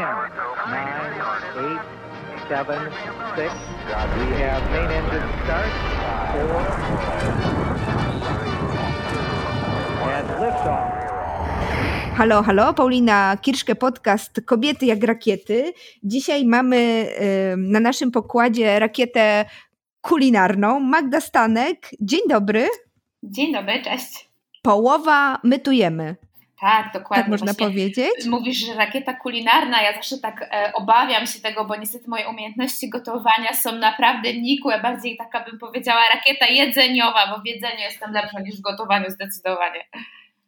We have main engine start. Four. And liftoff. Halo, halo, Paulina Kirszke, podcast Kobiety jak rakiety. Dzisiaj mamy na naszym pokładzie rakietę kulinarną. Magda Stanek, dzień dobry. Dzień dobry, cześć. Połowa mytujemy. Tak, dokładnie. Tak można Właśnie powiedzieć. Mówisz, że rakieta kulinarna, ja zawsze tak e, obawiam się tego, bo niestety moje umiejętności gotowania są naprawdę nikłe, bardziej taka bym powiedziała rakieta jedzeniowa, bo w jedzeniu jestem lepsza niż w gotowaniu zdecydowanie.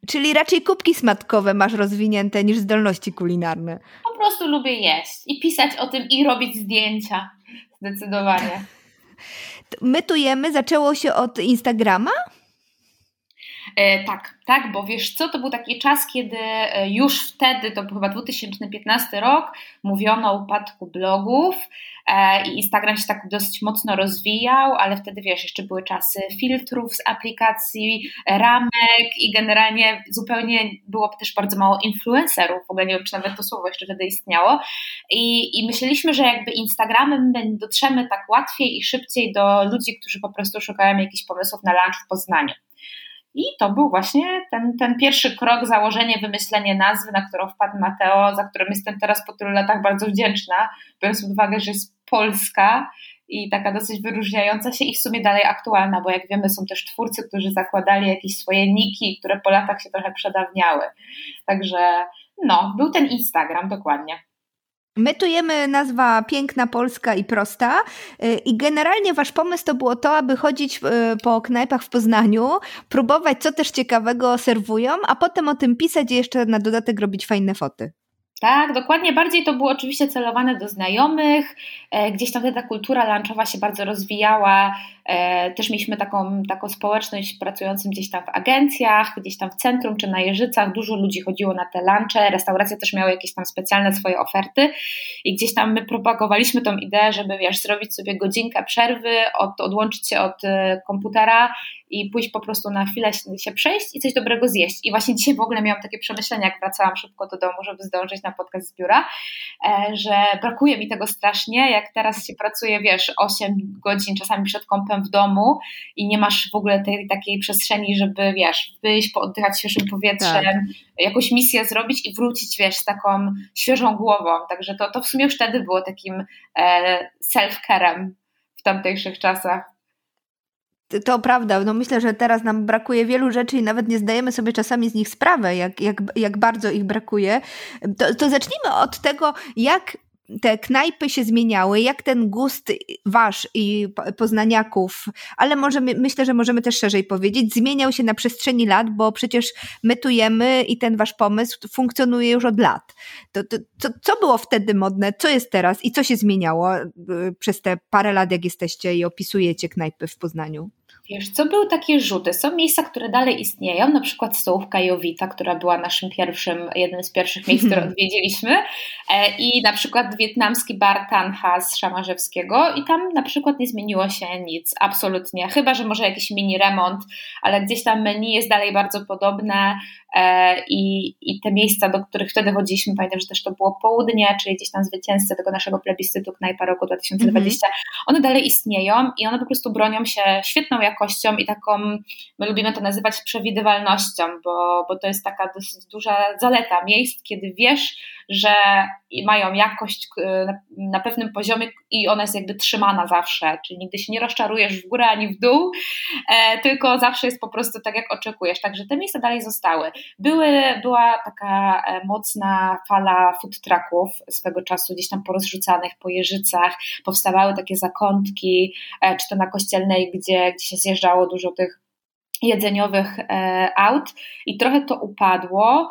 Czyli raczej kubki smatkowe masz rozwinięte niż zdolności kulinarne. Po prostu lubię jeść i pisać o tym i robić zdjęcia. Zdecydowanie. My tu jemy, zaczęło się od Instagrama? E, tak, tak, bo wiesz co, to był taki czas, kiedy e, już wtedy, to był chyba 2015 rok, mówiono o upadku blogów e, i Instagram się tak dosyć mocno rozwijał, ale wtedy wiesz, jeszcze były czasy filtrów z aplikacji, ramek i generalnie zupełnie było też bardzo mało influencerów, w ogóle nie wiem, czy nawet to słowo jeszcze wtedy istniało i, i myśleliśmy, że jakby Instagramem dotrzemy tak łatwiej i szybciej do ludzi, którzy po prostu szukają jakichś pomysłów na lunch w Poznaniu. I to był właśnie ten, ten pierwszy krok, założenie, wymyślenie nazwy, na którą wpadł Mateo, za którym jestem teraz po tylu latach bardzo wdzięczna, biorąc pod uwagę, że jest Polska i taka dosyć wyróżniająca się i w sumie dalej aktualna, bo jak wiemy są też twórcy, którzy zakładali jakieś swoje niki, które po latach się trochę przedawniały. Także no, był ten Instagram dokładnie. My tu jemy nazwa piękna, polska i prosta. Y, I generalnie wasz pomysł to było to, aby chodzić y, po knajpach w Poznaniu, próbować, co też ciekawego serwują, a potem o tym pisać i jeszcze na dodatek robić fajne foty. Tak, dokładnie. Bardziej to było oczywiście celowane do znajomych. E, gdzieś tam ta kultura lunchowa się bardzo rozwijała. E, też mieliśmy taką, taką społeczność pracującą gdzieś tam w agencjach, gdzieś tam w centrum czy na Jeżycach. Dużo ludzi chodziło na te lunche. Restauracje też miały jakieś tam specjalne swoje oferty i gdzieś tam my propagowaliśmy tą ideę, żeby wiesz, zrobić sobie godzinkę przerwy, od, odłączyć się od e, komputera i pójść po prostu na chwilę się przejść i coś dobrego zjeść. I właśnie dzisiaj w ogóle miałam takie przemyślenia, jak wracałam szybko do domu, żeby zdążyć na podcast z biura, e, że brakuje mi tego strasznie, jak teraz się pracuje, wiesz, 8 godzin czasami przed kąpem w domu i nie masz w ogóle tej takiej przestrzeni, żeby, wiesz, wyjść, pooddychać świeżym powietrzem, tak. jakąś misję zrobić i wrócić, wiesz, z taką świeżą głową. Także to, to w sumie już wtedy było takim e, self-carem w tamtejszych czasach. To prawda. No myślę, że teraz nam brakuje wielu rzeczy i nawet nie zdajemy sobie czasami z nich sprawy, jak, jak, jak bardzo ich brakuje. To, to zacznijmy od tego, jak te knajpy się zmieniały, jak ten gust wasz i poznaniaków, ale może myślę, że możemy też szerzej powiedzieć, zmieniał się na przestrzeni lat, bo przecież my tu jemy i ten wasz pomysł funkcjonuje już od lat. To, to, to, co było wtedy modne, co jest teraz i co się zmieniało y, przez te parę lat, jak jesteście i opisujecie knajpy w Poznaniu? Wiesz, co były takie rzuty? Są miejsca, które dalej istnieją, na przykład stołówka Jowita, która była naszym pierwszym, jednym z pierwszych miejsc, które odwiedziliśmy e, i na przykład wietnamski bar Tanha z Szamarzewskiego i tam na przykład nie zmieniło się nic, absolutnie, chyba, że może jakiś mini remont, ale gdzieś tam menu jest dalej bardzo podobne, I, I te miejsca, do których wtedy chodziliśmy, pamiętam, że też to było południe, czyli gdzieś tam zwycięzcy tego naszego plebiscytu Knajpa Roku 2020, mm -hmm. one dalej istnieją i one po prostu bronią się świetną jakością i taką, my lubimy to nazywać przewidywalnością, bo, bo to jest taka dosyć duża zaleta miejsc, kiedy wiesz, że mają jakość e, na pewnym poziomie i ona jest jakby trzymana zawsze, czyli nigdy się nie rozczarujesz w górę ani w dół, e, tylko zawsze jest po prostu tak, jak oczekujesz. Także te miejsca dalej zostały. Były, była taka e, mocna fala food trucków swego czasu, gdzieś tam porozrzucanych po Jeżycach, powstawały takie zakątki, czy to na Kościelnej, gdzie, gdzie się zjeżdżało dużo tych jedzeniowych aut i trochę to upadło.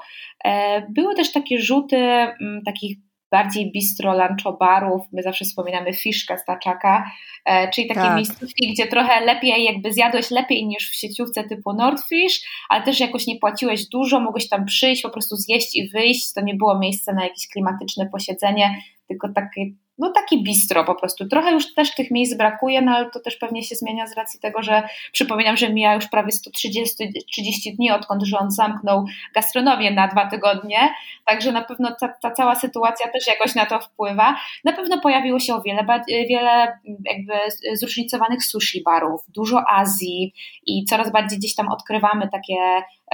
Były też takie rzuty takich bardziej bistro, lunchobarów. My zawsze wspominamy fiszka z taczaka, e, czyli takie tak. miejscówki, gdzie trochę lepiej, jakby zjadłeś lepiej niż w sieciówce typu Nordfish, ale też jakoś nie płaciłeś dużo, mogłeś tam przyjść, po prostu zjeść i wyjść. To nie było miejsce na jakieś klimatyczne posiedzenie, tylko takie no taki bistro po prostu. Trochę już też tych miejsc brakuje, no ale to też pewnie się zmienia z racji tego, że przypominam, że mija już prawie 130 30 dni, odkąd rząd zamknął gastronomię na dwa tygodnie, także na pewno ta, ta cała sytuacja też jakoś na to wpływa. Na pewno pojawiło się o wiele, wiele jakby zróżnicowanych sushi barów, dużo Azji i coraz bardziej gdzieś tam odkrywamy takie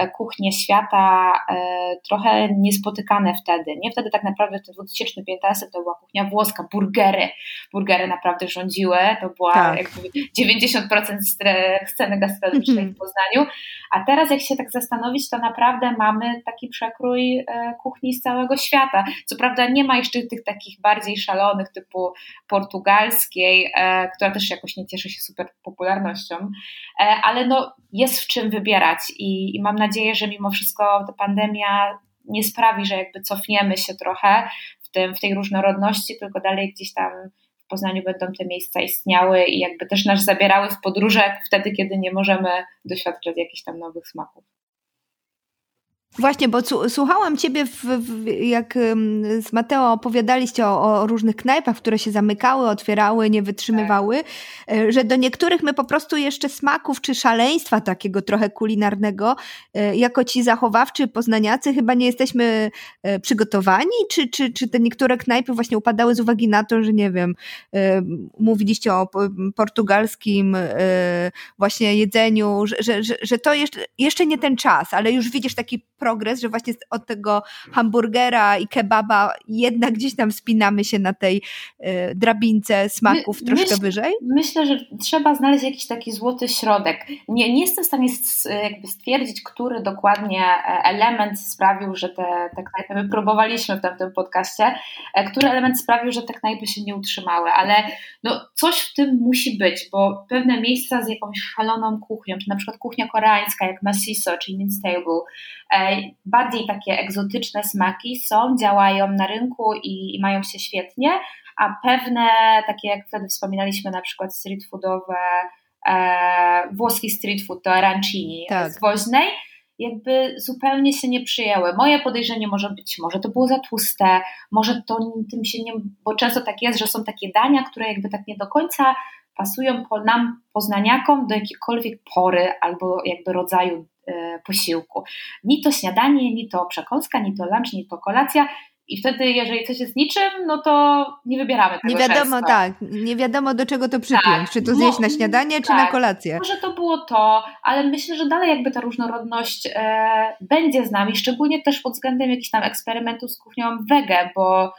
kuchnie świata e, trochę niespotykane wtedy. Nie wtedy tak naprawdę w 2015 to była kuchnia włoska, burgery. Burgery naprawdę rządziły, to była tak. jakby 90% sceny gastronomicznej w Poznaniu. A teraz jak się tak zastanowić, to naprawdę mamy taki przekrój e, kuchni z całego świata. Co prawda nie ma jeszcze tych takich bardziej szalonych typu portugalskiej, która też jakoś nie cieszy się super popularnością, ale no jest w czym wybierać i, i mam nadzieję, nadzieję, że mimo wszystko ta pandemia nie sprawi, że jakby cofniemy się trochę w, tym, w tej różnorodności, tylko dalej gdzieś tam w Poznaniu będą te miejsca istniały i jakby też nas zabierały w podróże wtedy, kiedy nie możemy doświadczać jakichś tam nowych smaków. Właśnie, bo słuchałam Ciebie, w, w, jak z Mateo opowiadaliście o, o, różnych knajpach, które się zamykały, otwierały, nie wytrzymywały, tak. że do niektórych my po prostu jeszcze smaków czy szaleństwa takiego trochę kulinarnego, e, jako ci zachowawczy poznaniacy, chyba nie jesteśmy e, przygotowani, czy, czy, czy te niektóre knajpy właśnie upadały z uwagi na to, że nie wiem, mówiliście o portugalskim właśnie jedzeniu, że, że, że to jeszcze, jeszcze nie ten czas, ale już widzisz taki progres, że właśnie od tego hamburgera i kebaba jednak gdzieś tam wspinamy się na tej y, drabince smaków My, troszkę myśl, wyżej? Myślę, że trzeba znaleźć jakiś taki złoty środek. Nie, nie jestem w stanie jakby stwierdzić, który dokładnie e, element sprawił, że te, te knajpy, my próbowaliśmy w tamtym podcaście, e, który element sprawił, że te knajpy się nie utrzymały, ale no, coś w tym musi być, bo pewne miejsca z jakąś szaloną kuchnią, czy na przykład kuchnia koreańska, jak Masiso, czy Mince Table, bardziej takie egzotyczne smaki są, działają na rynku i, i mają się świetnie, a pewne, takie jak wtedy wspominaliśmy, na przykład street foodowe, e, włoski street food, to arancini tak. z Woźnej, jakby zupełnie się nie przyjęły. Moje podejrzenie może być, może to było za tłuste, może to tym się nie, bo często tak jest, że są takie dania, które jakby tak nie do końca pasują po nam, poznaniakom, do jakiejkolwiek pory albo jakby rodzaju posiłku. Ni to śniadanie, ni to przekąska, ni to lunch, ni to kolacja. I wtedy, jeżeli coś jest niczym, no to nie wybieramy tego Nie wiadomo, często. tak, nie wiadomo do czego to przypiąć. Tak. Czy to zjeść na śniadanie, tak. czy na tak. kolację. Może to było to, ale myślę, że dalej jakby ta różnorodność e, będzie z nami, szczególnie też pod względem jakichś tam eksperymentów z kuchnią wege, bo e,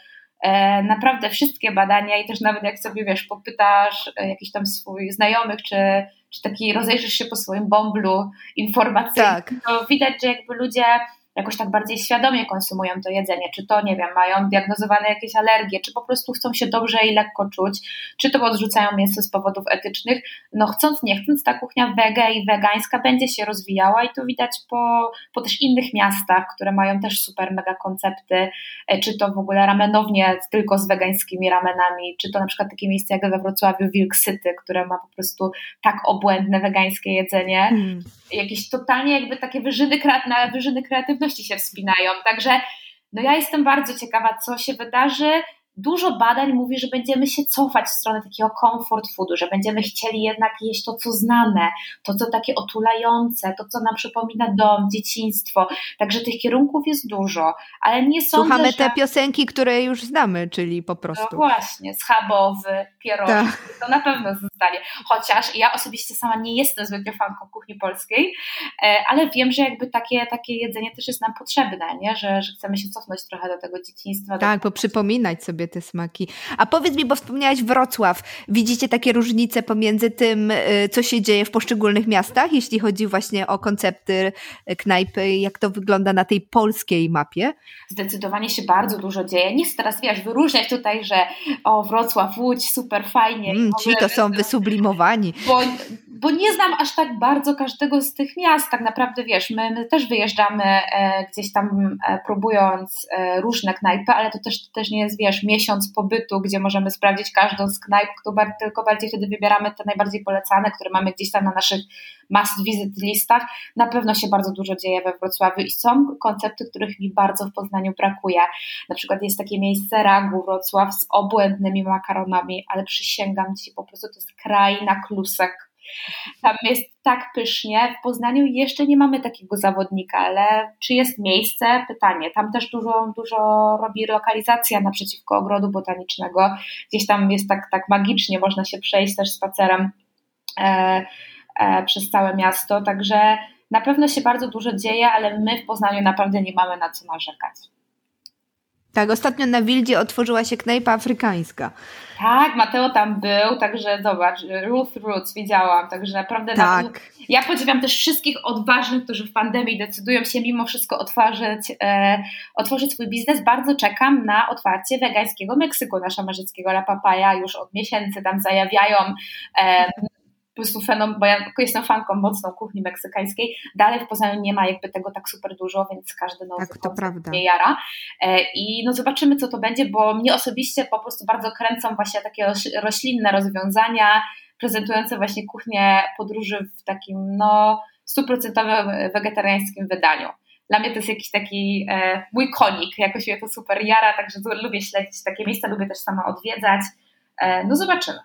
naprawdę wszystkie badania i też nawet jak sobie, wiesz, popytasz e, jakichś tam swoich znajomych, czy czy taki rozejrzysz się po swoim bąblu informacyjnym, tak. to widać, że jakby ludzie jakoś tak bardziej świadomie konsumują to jedzenie, czy to, nie wiem, mają diagnozowane jakieś alergie, czy po prostu chcą się dobrze i lekko czuć, czy to odrzucają mięso z powodów etycznych, no chcąc, nie chcąc, ta kuchnia wege i wegańska będzie się rozwijała i to widać po, po też innych miastach, które mają też super mega koncepty, e, czy to w ogóle ramenownie tylko z wegańskimi ramenami, czy to na przykład takie miejsce jak we Wrocławiu Wilk City, które ma po prostu tak obłędne wegańskie jedzenie, hmm. jakieś totalnie jakby takie wyżyny, wyżyny kreatywności się wspinają. Także no ja jestem bardzo ciekawa, co się wydarzy dużo badań mówi, że będziemy się cofać w stronę takiego comfort foodu, że będziemy chcieli jednak jeść to, co znane, to, co takie otulające, to, co nam przypomina dom, dzieciństwo. Także tych kierunków jest dużo, ale nie sądzę, Słuchamy że... te piosenki, które już znamy, czyli po prostu. No właśnie, schabowy, pierogi, tak. to na pewno zostanie. Chociaż ja osobiście sama nie jestem zbytnio fanką kuchni polskiej, e, ale wiem, że jakby takie, takie jedzenie też jest nam potrzebne, nie? Że, że chcemy się cofnąć trochę do tego dzieciństwa. Tak, bo przypominać sobie te smaki. A powiedz mi, bo wspomniałaś Wrocław. Widzicie takie różnice pomiędzy tym, y, co się dzieje w poszczególnych miastach, jeśli chodzi właśnie o koncepty y, knajpy, jak to wygląda na tej polskiej mapie? Zdecydowanie się bardzo dużo dzieje. Nie chcę teraz, wiesz, wyróżniać tutaj, że o Wrocław, Łódź, super fajnie. Mm, ci to są wysublimowani. Bo bo nie znam aż tak bardzo każdego z tych miast. Tak naprawdę wiesz, my, my też wyjeżdżamy e, gdzieś tam e, próbując e, różne knajpy, ale to też, to też nie jest, wiesz, miesiąc pobytu, gdzie możemy sprawdzić każdą z knajp, tylko bardziej wtedy wybieramy te najbardziej polecane, które mamy gdzieś tam na naszych must visit listach. Na pewno się bardzo dużo dzieje we Wrocławiu i są koncepty, których mi bardzo w Poznaniu brakuje. Na przykład jest takie miejsce Ragu Wrocław z obłędnymi makaronami, ale przysięgam Ci, po prostu to jest kraj na klusek tam jest tak pysznie. W Poznaniu jeszcze nie mamy takiego zawodnika, ale czy jest miejsce? Pytanie. Tam też dużo, dużo robi lokalizacja naprzeciwko ogrodu botanicznego. Gdzieś tam jest tak, tak magicznie, można się przejść też spacerem e, e, przez całe miasto. Także na pewno się bardzo dużo dzieje, ale my w Poznaniu naprawdę nie mamy na co narzekać. Tak, ostatnio na Wildzie otworzyła się knajpa afrykańska. Tak, Mateo tam był, także zobacz, Ruth Roots widziałam, także naprawdę tak. Na, ja podziwiam też wszystkich odważnych, którzy w pandemii decydują się mimo wszystko otworzyć, e, otworzyć swój biznes. Bardzo czekam na otwarcie wegańskiego Meksyku na Szamarzyckiego La Papaya, już od miesięcy tam zajawiają e, po prostu fenom, bo ja jestem fanką mocną kuchni meksykańskiej, dalej w Poznaniu nie ma jakby tego tak super dużo, więc każdy nowy tak, to prawda. mnie jara. E, I no zobaczymy, co to będzie, bo mnie osobiście po prostu bardzo kręcą właśnie takie roślinne rozwiązania, prezentujące właśnie kuchnię podróży w takim no stuprocentowym wegetariańskim wydaniu. Dla mnie to jest jakiś taki e, mój konik, jakoś mnie to super jara, także lubię śledzić takie miejsca, lubię też sama odwiedzać. E, no zobaczymy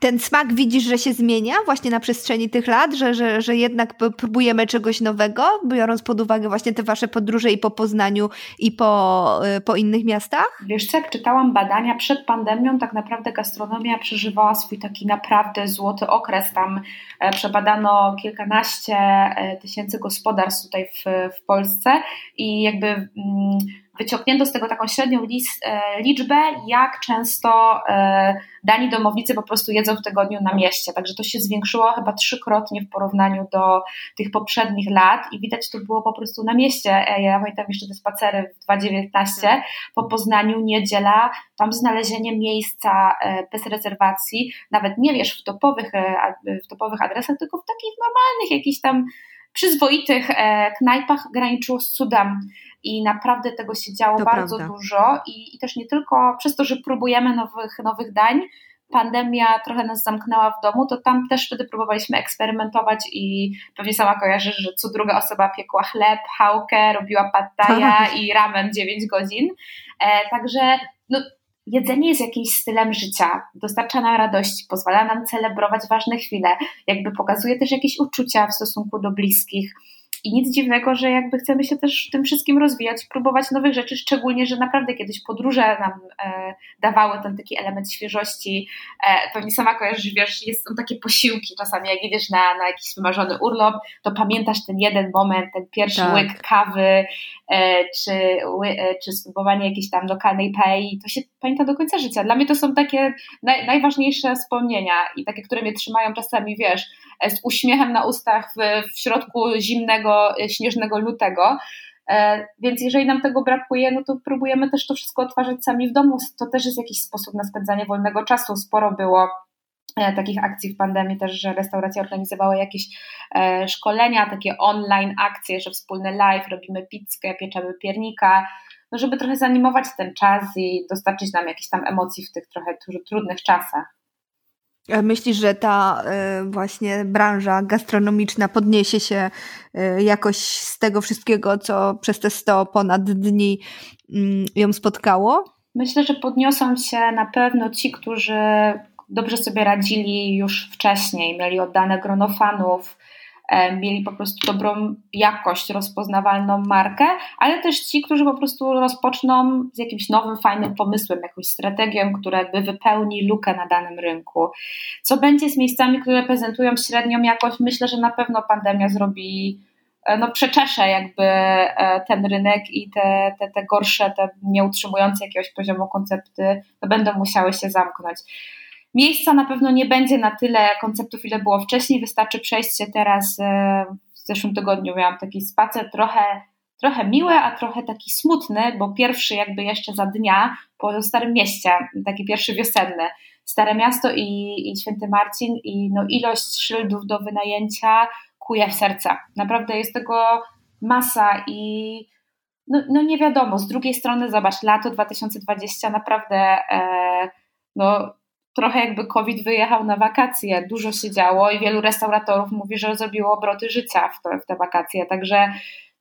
ten smak widzisz, że się zmienia właśnie na przestrzeni tych lat, że, że, że jednak próbujemy czegoś nowego, biorąc pod uwagę właśnie te wasze podróże i po Poznaniu i po, y, po innych miastach? Wiesz co, jak czytałam badania przed pandemią, tak naprawdę gastronomia przeżywała swój taki naprawdę złoty okres. Tam e, przebadano kilkanaście e, tysięcy gospodarstw tutaj w, w Polsce i jakby... Mm, wyciągnięto z tego taką średnią e, liczbę, jak często e, dani domownicy po prostu jedzą w tygodniu na mieście. Także to się zwiększyło chyba trzykrotnie w porównaniu do tych poprzednich lat i widać to było po prostu na mieście. E, ja pamiętam jeszcze te spacery w 2019 po Poznaniu, niedziela, tam znalezienie miejsca bez rezerwacji, nawet nie wiesz w topowych, w topowych adresach, tylko w takich normalnych jakichś tam przyzwoitych knajpach graniczyło z cudem i naprawdę tego się działo to bardzo prawda. dużo I, i też nie tylko przez to, że próbujemy nowych, nowych dań, pandemia trochę nas zamknęła w domu, to tam też wtedy próbowaliśmy eksperymentować i pewnie sama kojarzysz, że co druga osoba piekła chleb, chałkę, robiła pattaja tak. i ramen 9 godzin. E, także no, jedzenie jest jakimś stylem życia, dostarcza nam radości, pozwala nam celebrować ważne chwile, jakby pokazuje też jakieś uczucia w stosunku do bliskich. I nic dziwnego, że jakby chcemy się też w tym wszystkim rozwijać, próbować nowych rzeczy, szczególnie, że naprawdę kiedyś podróże nam e, dawały ten taki element świeżości. E, pewnie sama kojarzysz, wiesz, jest, są takie posiłki czasami, jak jedziesz na, na jakiś wymarzony urlop, to pamiętasz ten jeden moment, ten pierwszy tak. łyk kawy, czy, ły, e, czy spróbowanie jakiejś tam lokalnej paei, to się pamięta do końca życia. Dla mnie to są takie naj, najważniejsze wspomnienia i takie, które mnie trzymają czasami, wiesz, E, z uśmiechem na ustach w, w środku zimnego, e, śnieżnego lutego. E, więc jeżeli nam tego brakuje, no to próbujemy też to wszystko odtwarzać sami w domu. To też jest jakiś sposób na spędzanie wolnego czasu. Sporo było takich akcji w pandemii też, że restauracje organizowały jakieś szkolenia, takie online akcje, że wspólny live, robimy pizzkę, pieczemy piernika, no żeby trochę zanimować ten czas i dostarczyć nam jakichś tam emocji w tych trochę trudnych czasach. Myślisz, że ta y, właśnie branża gastronomiczna podniesie się jakoś z tego wszystkiego, co przez te 100 ponad dni mm, ją spotkało? Myślę, że podniosą się na pewno ci, którzy dobrze sobie radzili już wcześniej, mieli oddane grono fanów, E, mieli po prostu dobrą jakość, rozpoznawalną markę, ale też ci, którzy po prostu rozpoczną z jakimś nowym, fajnym pomysłem, jakąś strategią, która jakby wypełni lukę na danym rynku. Co będzie z miejscami, które prezentują średnią jakość? Myślę, że na pewno pandemia zrobi e, no, przeczesze jakby e, ten rynek i te, te, te gorsze, te nieutrzymujące jakiegoś poziomu koncepty, to będą musiały się zamknąć. Miejsca na pewno nie będzie na tyle konceptów, ile było wcześniej. Wystarczy przejść się teraz. E, w zeszłym tygodniu miałam taki spacer trochę trochę miły, a trochę taki smutny, bo pierwszy jakby jeszcze za dnia po Starym Mieście, taki pierwszy wiosenny, Stare Miasto i, i Święty Marcin i no ilość szyldów do wynajęcia kuje w serca. Naprawdę jest tego masa i no, no nie wiadomo, z drugiej strony zobacz, lato 2020 naprawdę e, no trochę jakby COVID wyjechał na wakacje, dużo się działo i wielu restauratorów mówi, że zrobiło obroty życia w te, w te wakacje, także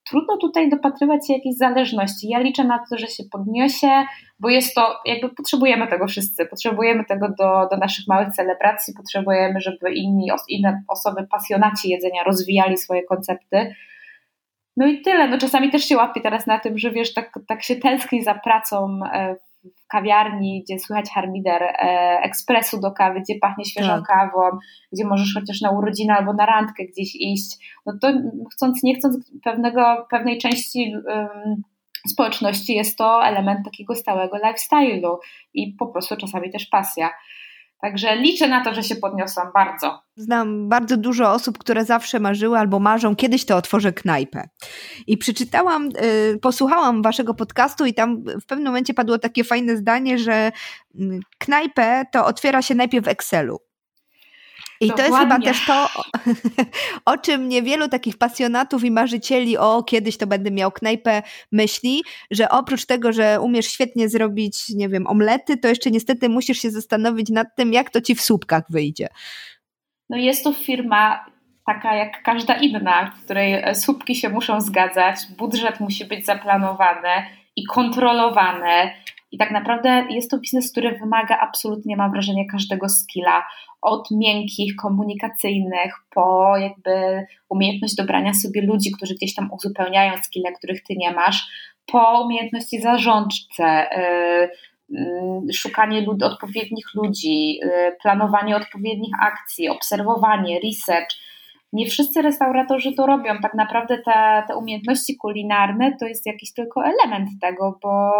trudno tutaj dopatrywać się jakiejś zależności. Ja liczę na to, że się podniesie, bo jest to, jakby potrzebujemy tego wszyscy, potrzebujemy tego do, do naszych małych celebracji, potrzebujemy, żeby inni, inne osoby, pasjonaci jedzenia rozwijali swoje koncepty. No i tyle. No czasami też się łapię teraz na tym, że wiesz, tak, tak się tęskni za pracą e, w kawiarni, gdzie słychać harmider e, ekspresu do kawy, gdzie pachnie świeżą tak. kawą, gdzie możesz chociaż na urodzinę albo na randkę gdzieś iść, no to chcąc, nie chcąc pewnego, pewnej części um, społeczności jest to element takiego stałego lifestyle'u i po prostu czasami też pasja. Także liczę na to, że się podniosą bardzo. Znam bardzo dużo osób, które zawsze marzyły albo marzą, kiedyś to otworzę knajpę. I przeczytałam, y, posłuchałam waszego podcastu i tam w pewnym momencie padło takie fajne zdanie, że mm, knajpę to otwiera się najpierw w Excelu. I Dokładnie. to jest chyba też to, o czym niewielu takich pasjonatów i marzycieli, o kiedyś to będę miał knajpę, myśli, że oprócz tego, że umiesz świetnie zrobić, nie wiem, omlety, to jeszcze niestety musisz się zastanowić nad tym, jak to ci w słupkach wyjdzie. No jest to firma taka jak każda inna, w której e, słupki się muszą zgadzać, budżet musi być zaplanowany i kontrolowany. I tak naprawdę jest to biznes, który wymaga absolutnie, mam wrażenie, każdego skilla od miękkich, komunikacyjnych, po jakby umiejętność dobrania sobie ludzi, którzy gdzieś tam uzupełniają skille, których ty nie masz, po umiejętności zarządcze, yy, yy, szukanie lud odpowiednich ludzi, yy, planowanie odpowiednich akcji, obserwowanie, research. Nie wszyscy restauratorzy to robią. Tak naprawdę te, te umiejętności kulinarne to jest jakiś tylko element tego, bo,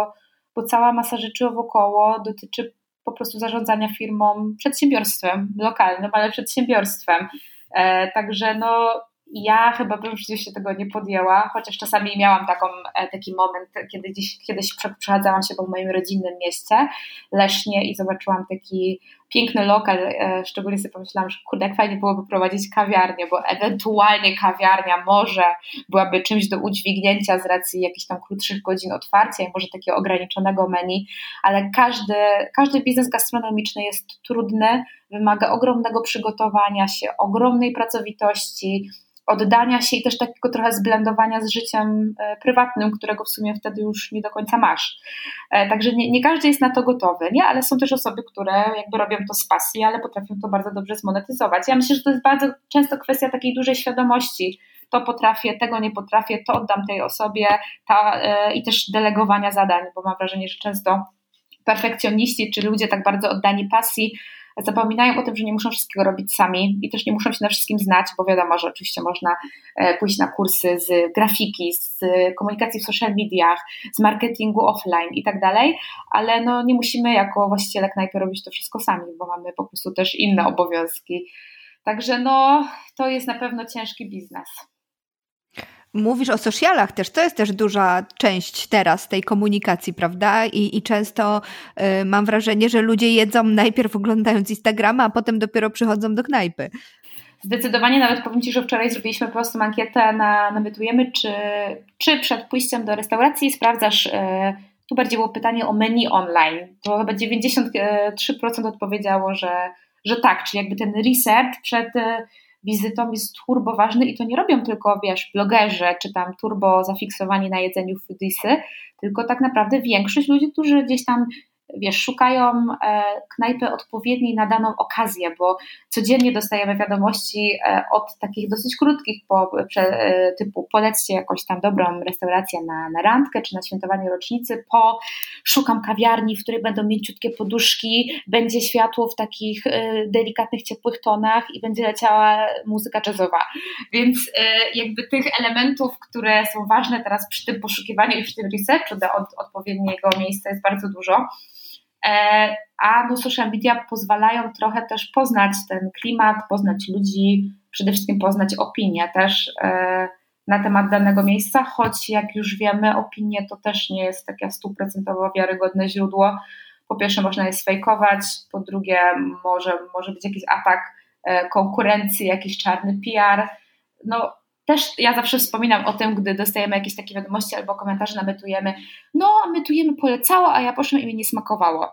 bo cała masa rzeczy wokoło dotyczy po prostu zarządzania firmą, przedsiębiorstwem lokalnym, ale przedsiębiorstwem. E, także no, ja chyba bym przecież się tego nie podjęła, chociaż czasami miałam taką, e, taki moment, kiedy dziś, kiedyś przechadzałam się po moim rodzinnym mieście, Lesznie i zobaczyłam taki piękny lokal, e, szczególnie sobie pomyślałam, że kurde, fajnie byłoby prowadzić kawiarnię, bo ewentualnie kawiarnia może byłaby czymś do udźwignięcia z racji jakichś tam krótszych godzin otwarcia i może takiego ograniczonego menu, ale każdy, każdy biznes gastronomiczny jest trudny, wymaga ogromnego przygotowania się, ogromnej pracowitości, oddania się i też takiego trochę zblendowania z życiem e, prywatnym, którego w sumie wtedy już nie do końca masz. E, także nie, nie każdy jest na to gotowy, nie? ale są też osoby, które jakby robią to z pasji, ale potrafią to bardzo dobrze zmonetyzować. Ja myślę, że to jest bardzo często kwestia takiej dużej świadomości, to potrafię, tego nie potrafię, to oddam tej osobie ta, e, i też delegowania zadań, bo mam wrażenie, że często perfekcjoniści czy ludzie tak bardzo oddani pasji zapominają o tym, że nie muszą wszystkiego robić sami i też nie muszą się na wszystkim znać, bo wiadomo, że oczywiście można e, pójść na kursy z grafiki, z komunikacji w social mediach, z marketingu offline i tak dalej, ale no nie musimy jako właściciele knajpy robić to wszystko sami, bo mamy po prostu też inne obowiązki. Także no, to jest na pewno ciężki biznes. Mówisz o socialach też, to jest też duża część teraz tej komunikacji, prawda? I, i często y, mam wrażenie, że ludzie jedzą najpierw oglądając Instagrama, a potem dopiero przychodzą do knajpy. Zdecydowanie, nawet powiem Ci, że wczoraj zrobiliśmy po prostu ankietę na Nabytujemy, czy, czy przed pójściem do restauracji sprawdzasz, y, tu bardziej było pytanie o menu online, to chyba 93% odpowiedziało, że, że tak, czyli jakby ten research przed y, wizytą jest turbo ważny i to nie robią tylko, wiesz, blogerzy, czy tam turbo zafiksowani na jedzeniu foodisy, tylko tak naprawdę większość ludzi, którzy gdzieś tam wiesz, szukają e, knajpy odpowiedniej na daną okazję, bo codziennie dostajemy wiadomości e, od takich dosyć krótkich po, e, typu polećcie jakąś tam dobrą restaurację na, na randkę czy na świętowanie rocznicy, po szukam kawiarni, w której będą mięciutkie poduszki, będzie światło w takich delikatnych, ciepłych tonach i będzie leciała muzyka jazzowa. Więc jakby tych elementów, które są ważne teraz przy tym poszukiwaniu i przy tym researchu do od, odpowiedniego miejsca jest bardzo dużo. E, a no social media pozwalają trochę też poznać ten klimat, poznać ludzi, przede wszystkim poznać opinie też. E, na temat danego miejsca, choć jak już wiemy, opinie to też nie jest takie stuprocentowo wiarygodne źródło. Po pierwsze, można je sfejkować, po drugie, może, może być jakiś atak e, konkurencji, jakiś czarny PR. No, też ja zawsze wspominam o tym, gdy dostajemy jakieś takie wiadomości albo komentarze, nametujemy, no, mytujemy polecało, a ja poszłam i mi nie smakowało.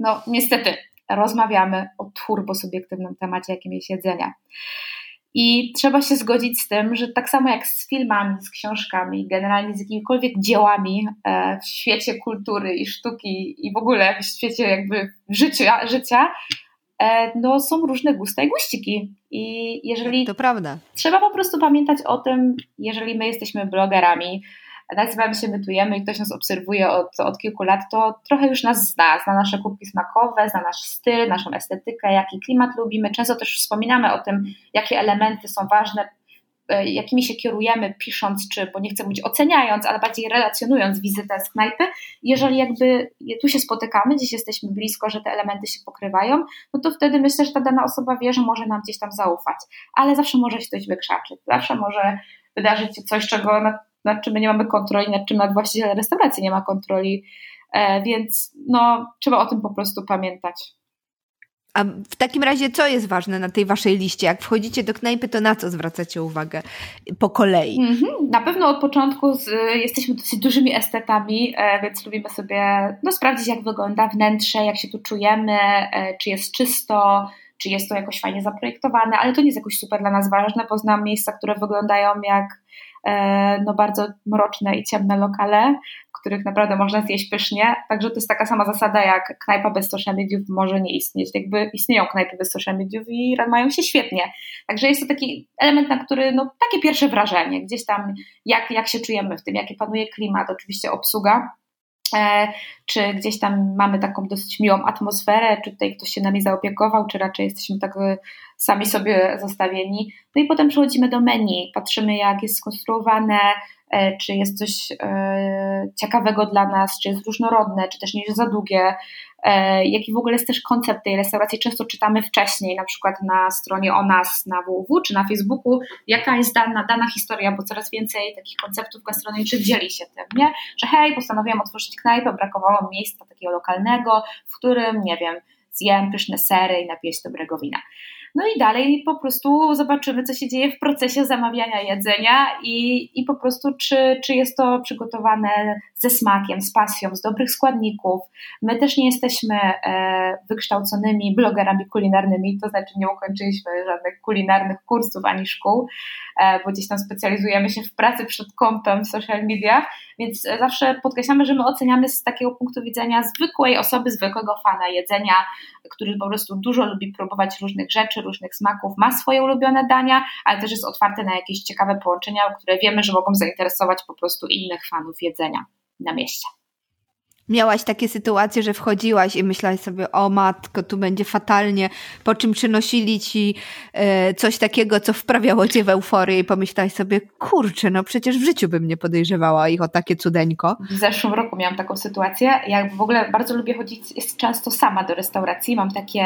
No, niestety, rozmawiamy o turbo subiektywnym temacie, jakim jest jedzenia. I trzeba się zgodzić z tym, że tak samo jak z filmami, z książkami, generalnie z jakimikolwiek dziełami e, w świecie kultury i sztuki i w ogóle w świecie jakby życia, życia no są różne gusta i guściki. I jeżeli. To prawda. Trzeba po prostu pamiętać o tym, jeżeli my jesteśmy blogerami, nazywamy się Mytujemy i ktoś nas obserwuje od, od kilku lat, to trochę już nas zna, zna nasze kubki smakowe, zna nasz styl, naszą estetykę, jaki klimat lubimy. Często też wspominamy o tym, jakie elementy są ważne, e, jakimi się kierujemy, pisząc, czy, bo nie chcę mówić oceniając, ale bardziej relacjonując wizytę z knajpy. Jeżeli jakby tu się spotykamy, gdzieś jesteśmy blisko, że te elementy się pokrywają, no to wtedy myślę, że ta dana osoba wie, że może nam gdzieś tam zaufać. Ale zawsze może się coś wykrzaczyć, zawsze może wydarzyć się coś, czego nad czym my nie mamy kontroli, nad czym nad właściciel restauracji nie ma kontroli, e, więc no, trzeba o tym po prostu pamiętać. A w takim razie, co jest ważne na tej waszej liście? Jak wchodzicie do knajpy, to na co zwracacie uwagę po kolei? Mm-hmm. Na pewno od początku z, jesteśmy dosyć dużymi estetami, e, więc lubimy sobie no, sprawdzić, jak wygląda wnętrze, jak się tu czujemy, e, czy jest czysto, czy jest to jakoś fajnie zaprojektowane, ale to nie jest jakoś super dla nas ważne, bo znam miejsca, które wyglądają jak E, no bardzo mroczne i ciemne lokale, których naprawdę można zjeść pysznie. Także to jest taka sama zasada jak knajpa bez social mediów może nie istnieć. Jakby istnieją knajpy bez social mediów i mają się świetnie. Także jest to taki element, na który, no takie pierwsze wrażenie, gdzieś tam jak, jak się czujemy w tym, jaki panuje klimat, oczywiście obsługa E, czy gdzieś tam mamy taką dosyć miłą atmosferę, czy tutaj ktoś się nami zaopiekował, czy raczej jesteśmy tak e, sami sobie zostawieni. No i potem przechodzimy do menu, patrzymy jak jest skonstruowane, czy jest coś ciekawego dla nas, czy jest różnorodne, czy też nie jest za długie, E, jaki w ogóle jest też koncept tej restauracji. Często czytamy wcześniej, na przykład na stronie o nas na www czy na Facebooku, jaka jest dana, dana historia, bo coraz więcej takich konceptów gastronomicznych dzieli się tym, nie? że hej, postanowiłam otworzyć knajpę, brakowało miejsca takiego lokalnego, w którym, nie wiem, zjem pyszne sery i napiję się dobrego wina. No i dalej po prostu zobaczymy, co się dzieje w procesie zamawiania jedzenia i, i po prostu, czy, czy jest to przygotowane ze smakiem, z pasją, z dobrych składników. My też nie jesteśmy e, wykształconymi blogerami kulinarnymi, to znaczy nie ukończyliśmy żadnych kulinarnych kursów ani szkół, e, bo gdzieś tam specjalizujemy się w pracy przed kąpem w social mediach, więc zawsze podkreślamy, że my oceniamy z takiego punktu widzenia zwykłej osoby, zwykłego fana jedzenia, który po prostu dużo lubi próbować różnych rzeczy, różnych smaków, ma swoje ulubione dania, ale też jest otwarty na jakieś ciekawe połączenia, które wiemy, że mogą zainteresować po prostu innych fanów jedzenia na mieście. Miałaś takie sytuacje, że wchodziłaś i myślałaś sobie, o matko, tu będzie fatalnie, po czym przynosili ci e, coś takiego, co wprawiało cię w euforię i pomyślałaś sobie, kurczę, no przecież w życiu bym nie podejrzewała ich o takie cudeńko. W zeszłym roku miałam taką sytuację. Ja w ogóle bardzo lubię chodzić często sama do restauracji. Mam takie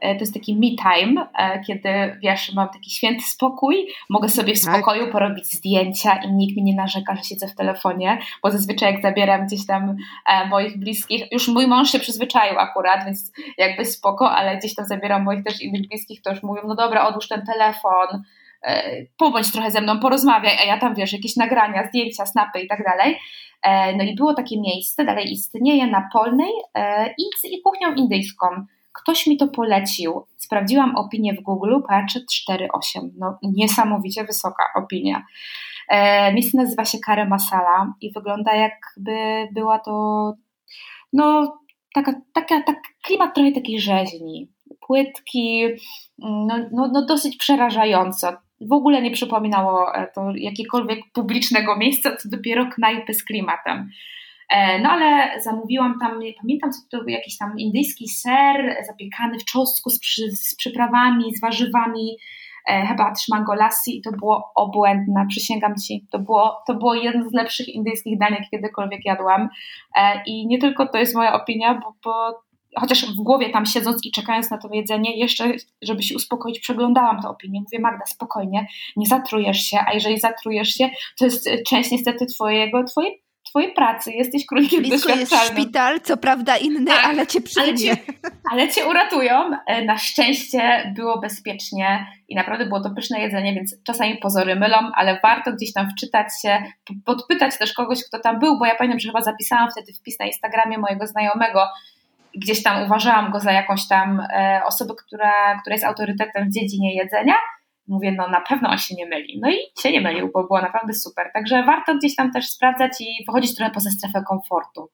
E, to jest taki me time, e, kiedy wiesz, mam taki święty spokój, mogę sobie w tak. spokoju porobić zdjęcia i nikt mi nie narzeka, że siedzę w telefonie, bo zazwyczaj jak zabieram gdzieś tam e, moich bliskich, już mój mąż się przyzwyczaił akurat, więc jakby spoko, ale gdzieś tam zabieram moich też innych bliskich, to już mówią, no dobra, odłóż ten telefon, pobądź trochę ze mną, porozmawiaj, a ja tam wiesz, jakieś nagrania, zdjęcia, snapy i tak dalej. No i było takie miejsce, dalej istnieje na Polnej i, i kuchnią indyjską. Ktoś mi to polecił, sprawdziłam opinię w Google, patrzę 4,8. No niesamowicie wysoka opinia. E, miejsce nazywa się Kare Masala i wygląda jakby była to no taka, taka, tak, klimat trochę takiej rzeźni. Płytki, no, no, no dosyć przerażająco. W ogóle nie przypominało e, to jakiekolwiek publicznego miejsca, co dopiero knajpy z klimatem. E, no ale zamówiłam tam, pamiętam co to był, jakiś tam indyjski ser zapiekany w czosnku z, z przyprawami, z warzywami, chyba mango lassi i to było obłędne, przysięgam Ci, to było, to było jeden z lepszych indyjskich dań, jakie kiedykolwiek jadłam e, i nie tylko to jest moja opinia, bo, bo chociaż w głowie tam siedząc i czekając na to jedzenie, jeszcze, żeby się uspokoić, przeglądałam tę opinię. Mówię, Magda, spokojnie, nie zatrujesz się, a jeżeli zatrujesz się, to jest część niestety twojego, twojej twojej pracy, jesteś królikiem Blisko doświadczalnym. jest szpital, co prawda inny, tak, ale cię przyjmie. Ale cię, ale cię uratują. E, na szczęście było bezpiecznie i naprawdę było to pyszne jedzenie, więc czasami pozory mylą, ale warto gdzieś tam wczytać się, podpytać też kogoś, kto tam był, bo ja pamiętam, że chyba zapisałam wtedy wpis na Instagramie mojego znajomego, gdzieś tam uważałam go za jakąś tam e, osobę, która, która jest autorytetem w dziedzinie jedzenia mówię, no na pewno on się nie myli. No i się nie mylił, bo było naprawdę super. Także warto gdzieś tam też sprawdzać i wychodzić trochę poza strefę komfortu.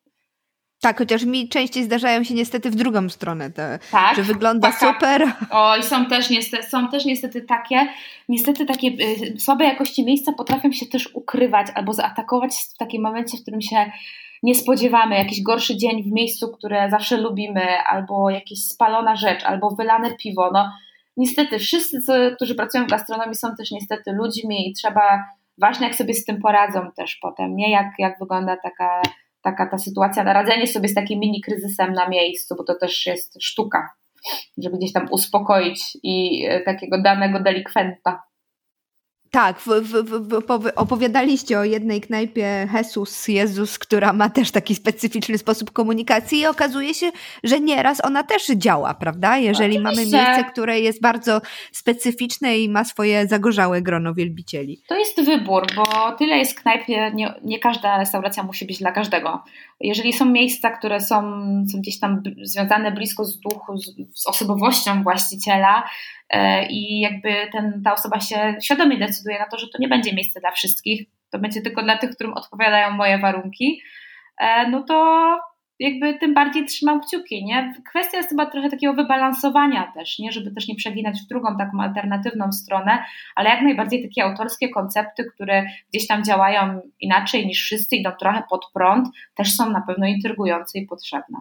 Tak, chociaż mi częściej zdarzają się niestety w drugą stronę, te, tak, że wygląda tak, tak. super. Oj, są też, niestety, są też niestety takie, niestety takie y, słabe jakości miejsca potrafią się też ukrywać albo zaatakować w takim momencie, w którym się nie spodziewamy, jakiś gorszy dzień w miejscu, które zawsze lubimy, albo jakaś spalona rzecz, albo wylane piwo. No, niestety wszyscy, którzy pracują w gastronomii są też niestety ludźmi i trzeba, ważne jak sobie z tym poradzą też potem, nie? Jak, jak wygląda taka, taka ta sytuacja, naradzenie sobie z takim mini kryzysem na miejscu, bo to też jest sztuka, żeby gdzieś tam uspokoić i e, takiego danego delikwenta. Tak, w, w, w, opowiadaliście o jednej knajpie Jesus, Jezus, która ma też taki specyficzny sposób komunikacji i okazuje się, że nieraz ona też działa, prawda? Jeżeli Oczywiście. mamy miejsce, które jest bardzo specyficzne i ma swoje zagorzałe grono wielbicieli. To jest wybór, bo tyle jest knajp, nie, nie każda restauracja musi być dla każdego. Jeżeli są miejsca, które są, są gdzieś tam związane blisko z duchu, z, z osobowością właściciela, E, i jakby ten, ta osoba się świadomie decyduje na to, że to nie będzie miejsce dla wszystkich, to będzie tylko dla tych, którym odpowiadają moje warunki, e, no to jakby tym bardziej trzymam kciuki, nie? Kwestia jest chyba trochę takiego wybalansowania też, nie? Żeby też nie przeginać w drugą taką alternatywną stronę, ale jak najbardziej takie autorskie koncepty, które gdzieś tam działają inaczej niż wszyscy, idą trochę pod prąd, też są na pewno intrygujące i potrzebne.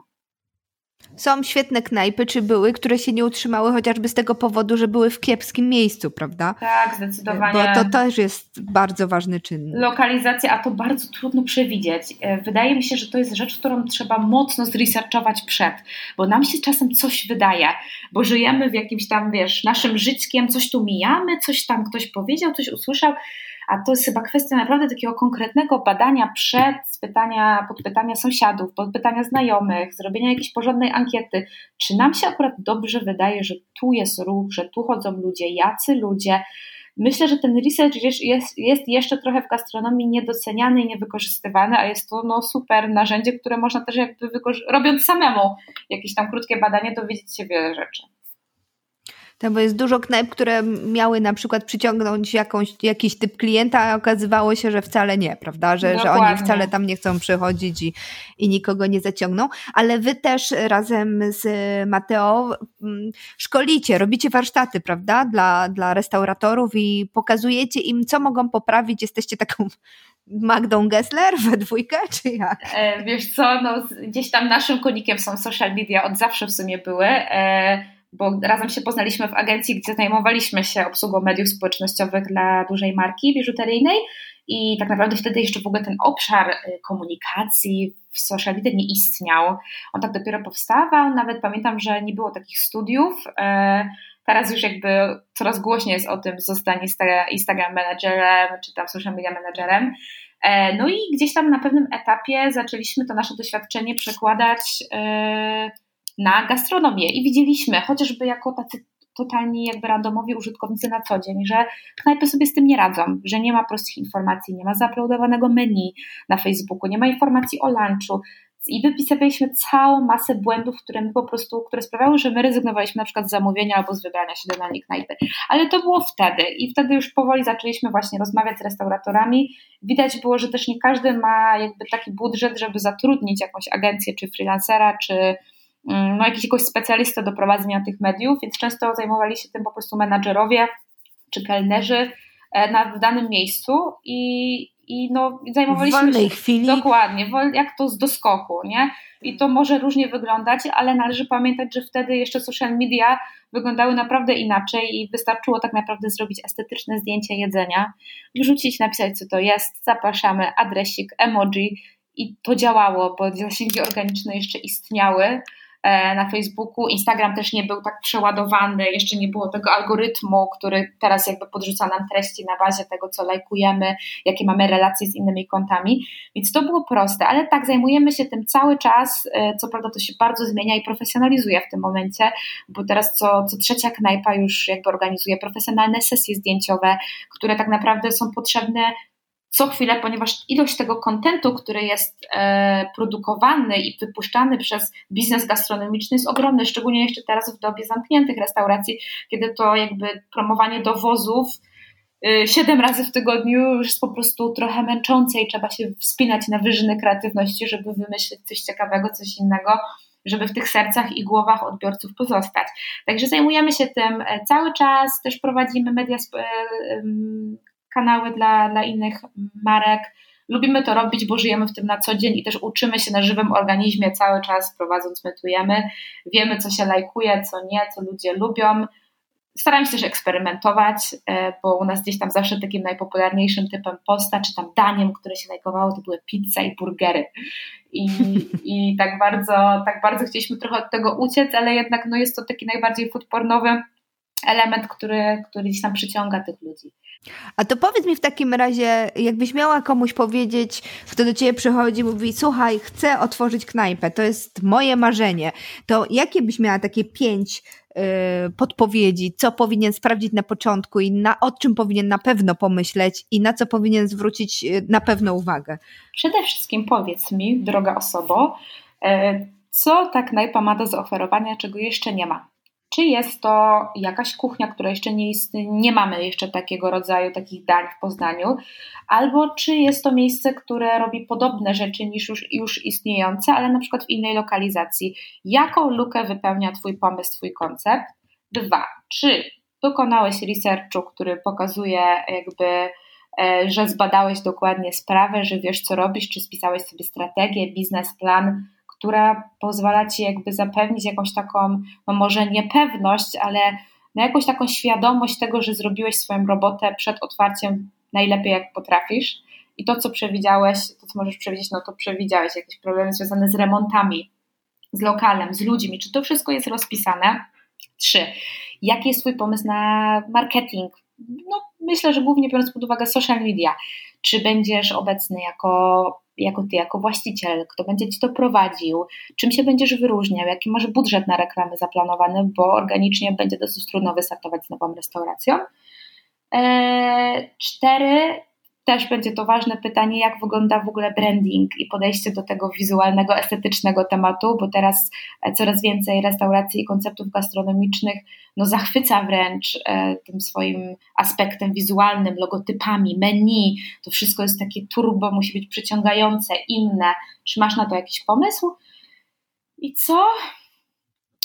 Są świetne knajpy, czy były, które się nie utrzymały chociażby z tego powodu, że były w kiepskim miejscu, prawda? Tak, zdecydowanie. Bo to też jest bardzo ważny czynnik. Lokalizacja, a to bardzo trudno przewidzieć. E, wydaje mi się, że to jest rzecz, którą trzeba mocno zresearchować przed, bo nam się czasem coś wydaje, bo żyjemy w jakimś tam, wiesz, naszym żyćkiem, coś tu mijamy, coś tam ktoś powiedział, coś usłyszał, a to jest chyba kwestia naprawdę takiego konkretnego badania przed, pytania, podpytania sąsiadów, podpytania znajomych, zrobienia jakiejś porządnej ankiety. Czy nam się akurat dobrze wydaje, że tu jest ruch, że tu chodzą ludzie, jacy ludzie? Myślę, że ten research jest, jest jeszcze trochę w gastronomii niedoceniany i niewykorzystywany, a jest to no, super narzędzie, które można też jakby robiąc samemu jakieś tam krótkie badanie, dowiedzieć się wiele rzeczy. Tak, bo jest dużo knajp, które miały na przykład przyciągnąć jakąś, jakiś typ klienta, a okazywało się, że wcale nie, prawda? Że, że oni wcale tam nie chcą przychodzić i, i nikogo nie zaciągną. Ale wy też razem z Mateo mm, szkolicie, robicie warsztaty, prawda? Dla, dla restauratorów i pokazujecie im, co mogą poprawić. Jesteście taką Magdą Gessler we dwójkę, czy jak? E, wiesz co, no, gdzieś tam naszym konikiem są social media, od zawsze w sumie były. E, bo razem się poznaliśmy w agencji, gdzie zajmowaliśmy się obsługą mediów społecznościowych dla dużej marki biżuteryjnej i tak naprawdę wtedy jeszcze w ogóle ten obszar y, komunikacji w social media nie istniał. On tak dopiero powstawał, nawet pamiętam, że nie było takich studiów. E, teraz już jakby coraz głośniej jest o tym zostanie Instagram managerem czy tam social media managerem. E, no i gdzieś tam na pewnym etapie zaczęliśmy to nasze doświadczenie przekładać e, na gastronomię i widzieliśmy, chociażby jako tacy totalni jakby randomowi użytkownicy na co dzień, że knajpy sobie z tym nie radzą, że nie ma prostych informacji, nie ma zauploadowanego menu na Facebooku, nie ma informacji o lunchu i wypisywaliśmy całą masę błędów, które my po prostu, które sprawiały, że my rezygnowaliśmy na przykład z zamówienia albo z wybrania się do danej knajpy. Ale to było wtedy i wtedy już powoli zaczęliśmy właśnie rozmawiać z restauratorami. Widać było, że też nie każdy ma jakby taki budżet, żeby zatrudnić jakąś agencję czy freelancera, czy no, jakiegoś specjalistę do prowadzenia tych mediów, więc często zajmowali się tym po prostu menadżerowie czy kelnerzy e, na, w danym miejscu i, i no, zajmowaliśmy w wolnej się chwili. dokładnie, jak to z doskoku, nie? I to może różnie wyglądać, ale należy pamiętać, że wtedy jeszcze social media wyglądały naprawdę inaczej i wystarczyło tak naprawdę zrobić estetyczne zdjęcie jedzenia, wrzucić, napisać co to jest, zapraszamy, adresik, emoji i to działało, bo zasięgi organiczne jeszcze istniały na Facebooku. Instagram też nie był tak przeładowany, jeszcze nie było tego algorytmu, który teraz jakby podrzuca nam treści na bazie tego, co lajkujemy, jakie mamy relacje z innymi kontami. Więc to było proste, ale tak, zajmujemy się tym cały czas. E, co prawda to się bardzo zmienia i profesjonalizuje w tym momencie, bo teraz co, co trzecia knajpa już jakby organizuje profesjonalne sesje zdjęciowe, które tak naprawdę są potrzebne co chwilę, ponieważ ilość tego kontentu, który jest e, produkowany i wypuszczany przez biznes gastronomiczny jest ogromny, szczególnie jeszcze teraz w dobie zamkniętych restauracji, kiedy to jakby promowanie dowozów y, siedem razy w tygodniu już jest po prostu trochę męczące i trzeba się wspinać na wyżyny kreatywności, żeby wymyślić coś ciekawego, coś innego, żeby w tych sercach i głowach odbiorców pozostać. Także zajmujemy się tym e, cały czas, też prowadzimy media e, kanały dla, dla innych marek. Lubimy to robić, bo żyjemy w tym na co dzień i też uczymy się na żywym organizmie cały czas, prowadząc mytujemy. Wiemy, co się lajkuje, co nie, co ludzie lubią. Staramy się też eksperymentować, e, bo u nas gdzieś tam zawsze takim najpopularniejszym typem posta, czy tam daniem, które się lajkowało, to były pizza i burgery. I, i tak, bardzo, tak bardzo chcieliśmy trochę od tego uciec, ale jednak no jest to taki najbardziej foodpornowy element, który, który gdzieś tam przyciąga tych ludzi. A to powiedz mi w takim razie, jakbyś miała komuś powiedzieć, kto do ciebie przychodzi i mówi, słuchaj, chcę otworzyć knajpę, to jest moje marzenie, to jakie byś miała takie pięć yy, podpowiedzi, co powinien sprawdzić na początku i na, o czym powinien na pewno pomyśleć i na co powinien zwrócić yy, na pewno uwagę? Przede wszystkim powiedz mi, droga osobo, yy, co ta knajpa ma do zaoferowania, czego jeszcze nie ma? Czy jest to jakaś kuchnia, która jeszcze nie istnieje, nie mamy jeszcze takiego rodzaju takich dań w Poznaniu, albo czy jest to miejsce, które robi podobne rzeczy niż już, już istniejące, ale na przykład w innej lokalizacji. Jaką lukę wypełnia Twój pomysł, Twój koncept? Dwa, czy dokonałeś researchu, który pokazuje jakby e, że zbadałeś dokładnie sprawę, że wiesz co robisz, czy spisałeś sobie strategię, biznesplan, która pozwala ci jakby zapewnić jakąś taką, no może niepewność, ale na jakąś taką świadomość tego, że zrobiłeś swoją robotę przed otwarciem najlepiej jak potrafisz i to, co przewidziałeś, to, co możesz przewidzieć, no to przewidziałeś jakieś problemy związane z remontami, z lokalem, z ludźmi, czy to wszystko jest rozpisane? Trzy. Jaki jest Twój pomysł na marketing? No, myślę, że głównie biorąc pod uwagę social media. Czy będziesz obecny jako jako ty, jako właściciel, kto będzie ci to prowadził, czym się będziesz wyróżniał, jaki masz budżet na reklamy zaplanowany, bo organicznie będzie dosyć trudno wystartować z nową restauracją. Eee, cztery, też będzie to ważne pytanie, jak wygląda w ogóle branding i podejście do tego wizualnego, estetycznego tematu, bo teraz e, coraz więcej restauracji i konceptów gastronomicznych no, zachwyca wręcz e, tym swoim aspektem wizualnym, logotypami, menu. To wszystko jest takie turbo, musi być przyciągające, inne. Czy masz na to jakiś pomysł? I co?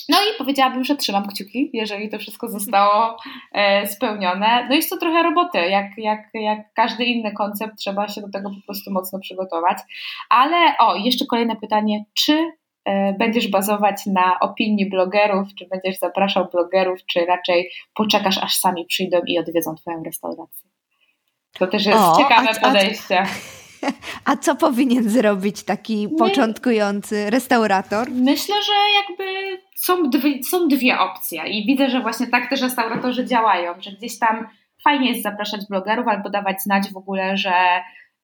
No i powiedziałabym, że trzymam kciuki, jeżeli to wszystko zostało e, spełnione. No jest to trochę roboty, jak, jak, jak każdy inny koncept, trzeba się do tego po prostu mocno przygotować. Ale o, jeszcze kolejne pytanie, czy e, będziesz bazować na opinii blogerów, czy będziesz zapraszał blogerów, czy raczej poczekasz, aż sami przyjdą i odwiedzą Twoją restaurację? To też jest o, ciekawe a, podejście. A, a co powinien zrobić taki początkujący restaurator? Myślę, że jakby są dwie, są dwie opcje i widzę, że właśnie tak też restauratorzy działają, że gdzieś tam fajnie jest zapraszać blogerów albo dawać znać w ogóle, że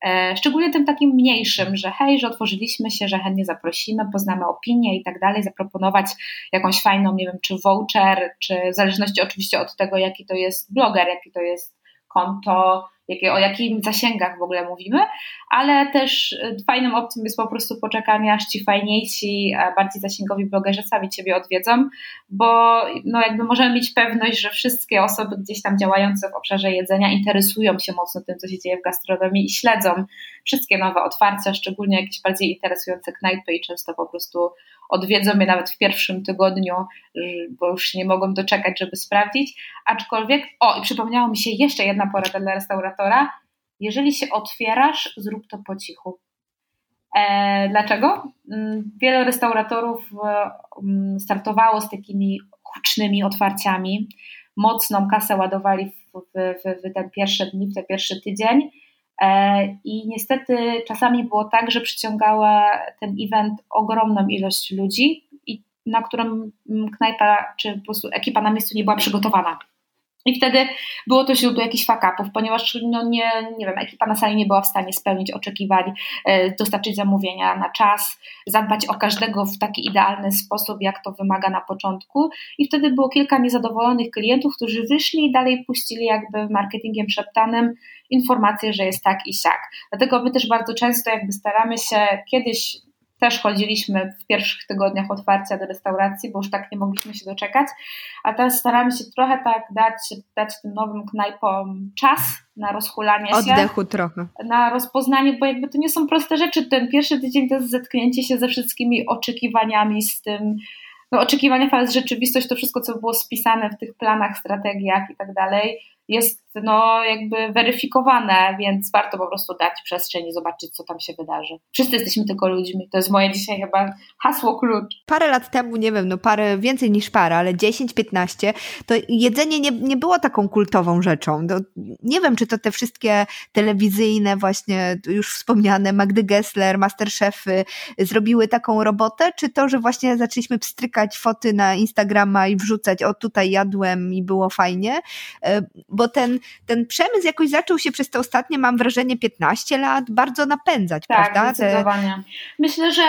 e, szczególnie tym takim mniejszym, że hej, że otworzyliśmy się, że chętnie zaprosimy, poznamy opinię i tak dalej, zaproponować jakąś fajną, nie wiem, czy voucher, czy w zależności oczywiście od tego, jaki to jest bloger, jaki to jest konto, jakie, o jakich zasięgach w ogóle mówimy, ale też y, fajną opcją jest po prostu poczekanie, aż ci fajniejsi, bardziej zasięgowi blogerzy sami Ciebie odwiedzą, bo no jakby możemy mieć pewność, że wszystkie osoby gdzieś tam działające w obszarze jedzenia interesują się mocno tym, co się dzieje w gastronomii i śledzą wszystkie nowe otwarcia, szczególnie jakieś bardziej interesujące knajpy i często po prostu odwiedzą mnie nawet w pierwszym tygodniu, bo już nie mogą doczekać, żeby sprawdzić. Aczkolwiek, o, i przypomniało mi się jeszcze jedna porada dla Jeżeli się otwierasz, zrób to po cichu. E, dlaczego? Mm, wiele restauratorów mm, startowało z takimi hucznymi otwarciami. Mocną kasę ładowali w, w, w te pierwsze dni, w ten pierwszy tydzień E, I niestety czasami było tak, że przyciągała ten event ogromną ilość ludzi na którą knajpa czy po prostu ekipa na miejscu nie była przygotowana. I wtedy było to źródło jakichś fakapów, ponieważ no nie, nie wiem, ekipa na sali nie była w stanie spełnić oczekiwań, e, dostarczyć zamówienia na czas, zadbać o każdego w taki idealny sposób, jak to wymaga na początku. I wtedy było kilka niezadowolonych klientów, którzy wyszli i dalej puścili jakby marketingiem szeptanym informację, że jest tak i siak. Dlatego my też bardzo często jakby staramy się kiedyś też chodziliśmy w pierwszych tygodniach otwarcia do restauracji, bo już tak nie mogliśmy się doczekać. A teraz staramy się trochę tak dać, dać tym nowym knajpom czas na rozchulanie Oddechu się. Oddechu trochę. Na rozpoznanie, bo jakby to nie są proste rzeczy. Ten pierwszy tydzień to jest zetknięcie się ze wszystkimi oczekiwaniami, z tym, no oczekiwania, ale rzeczywistość, to wszystko, co było spisane w tych planach, strategiach i tak dalej jest no, jakby weryfikowane, więc warto po prostu dać przestrzeń i zobaczyć, co tam się wydarzy. Wszyscy jesteśmy tylko ludźmi. To jest moje dzisiaj chyba hasło klucz. Parę lat temu, nie wiem, no parę więcej niż parę, ale 10-15, to jedzenie nie, nie było taką kultową rzeczą. To, nie wiem, czy to te wszystkie telewizyjne, właśnie już wspomniane Magdy Gessler, Masterchefy zrobiły taką robotę, czy to, że właśnie zaczęliśmy pstrykać foty na Instagrama i wrzucać, o tutaj jadłem i było fajnie, e, bo ten, ten przemysł jakoś zaczął się przez te ostatnie, mam wrażenie, 15 lat bardzo napędzać, tak, prawda? Zdecydowanie. Myślę, że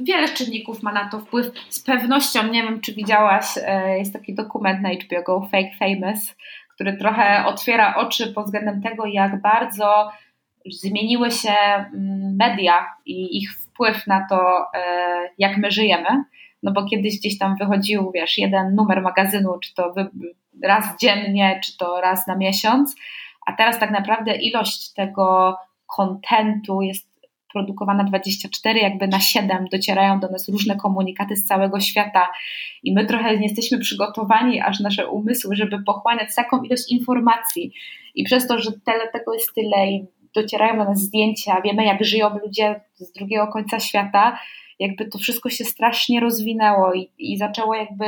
wiele czynników ma na to wpływ. Z pewnością, nie wiem, czy widziałaś, e, jest taki dokument na HBO Go, Fake Famous, który trochę otwiera oczy pod względem tego, jak bardzo zmieniły się mm, media i ich wpływ na to, e, jak my żyjemy. No bo kiedyś gdzieś tam wychodził, wiesz, jeden numer magazynu, czy to raz dziennie, czy to raz na miesiąc, a teraz tak naprawdę ilość tego kontentu jest produkowana 24, jakby na 7 docierają do nas różne komunikaty z całego świata. I my trochę nie jesteśmy przygotowani, aż nasze umysły, żeby pochłaniać taką ilość informacji. I przez to, że tyle tego jest tyle i docierają do nas zdjęcia, wiemy jak żyją ludzie z drugiego końca świata, jakby to wszystko się strasznie rozwinęło i, i zaczęło jakby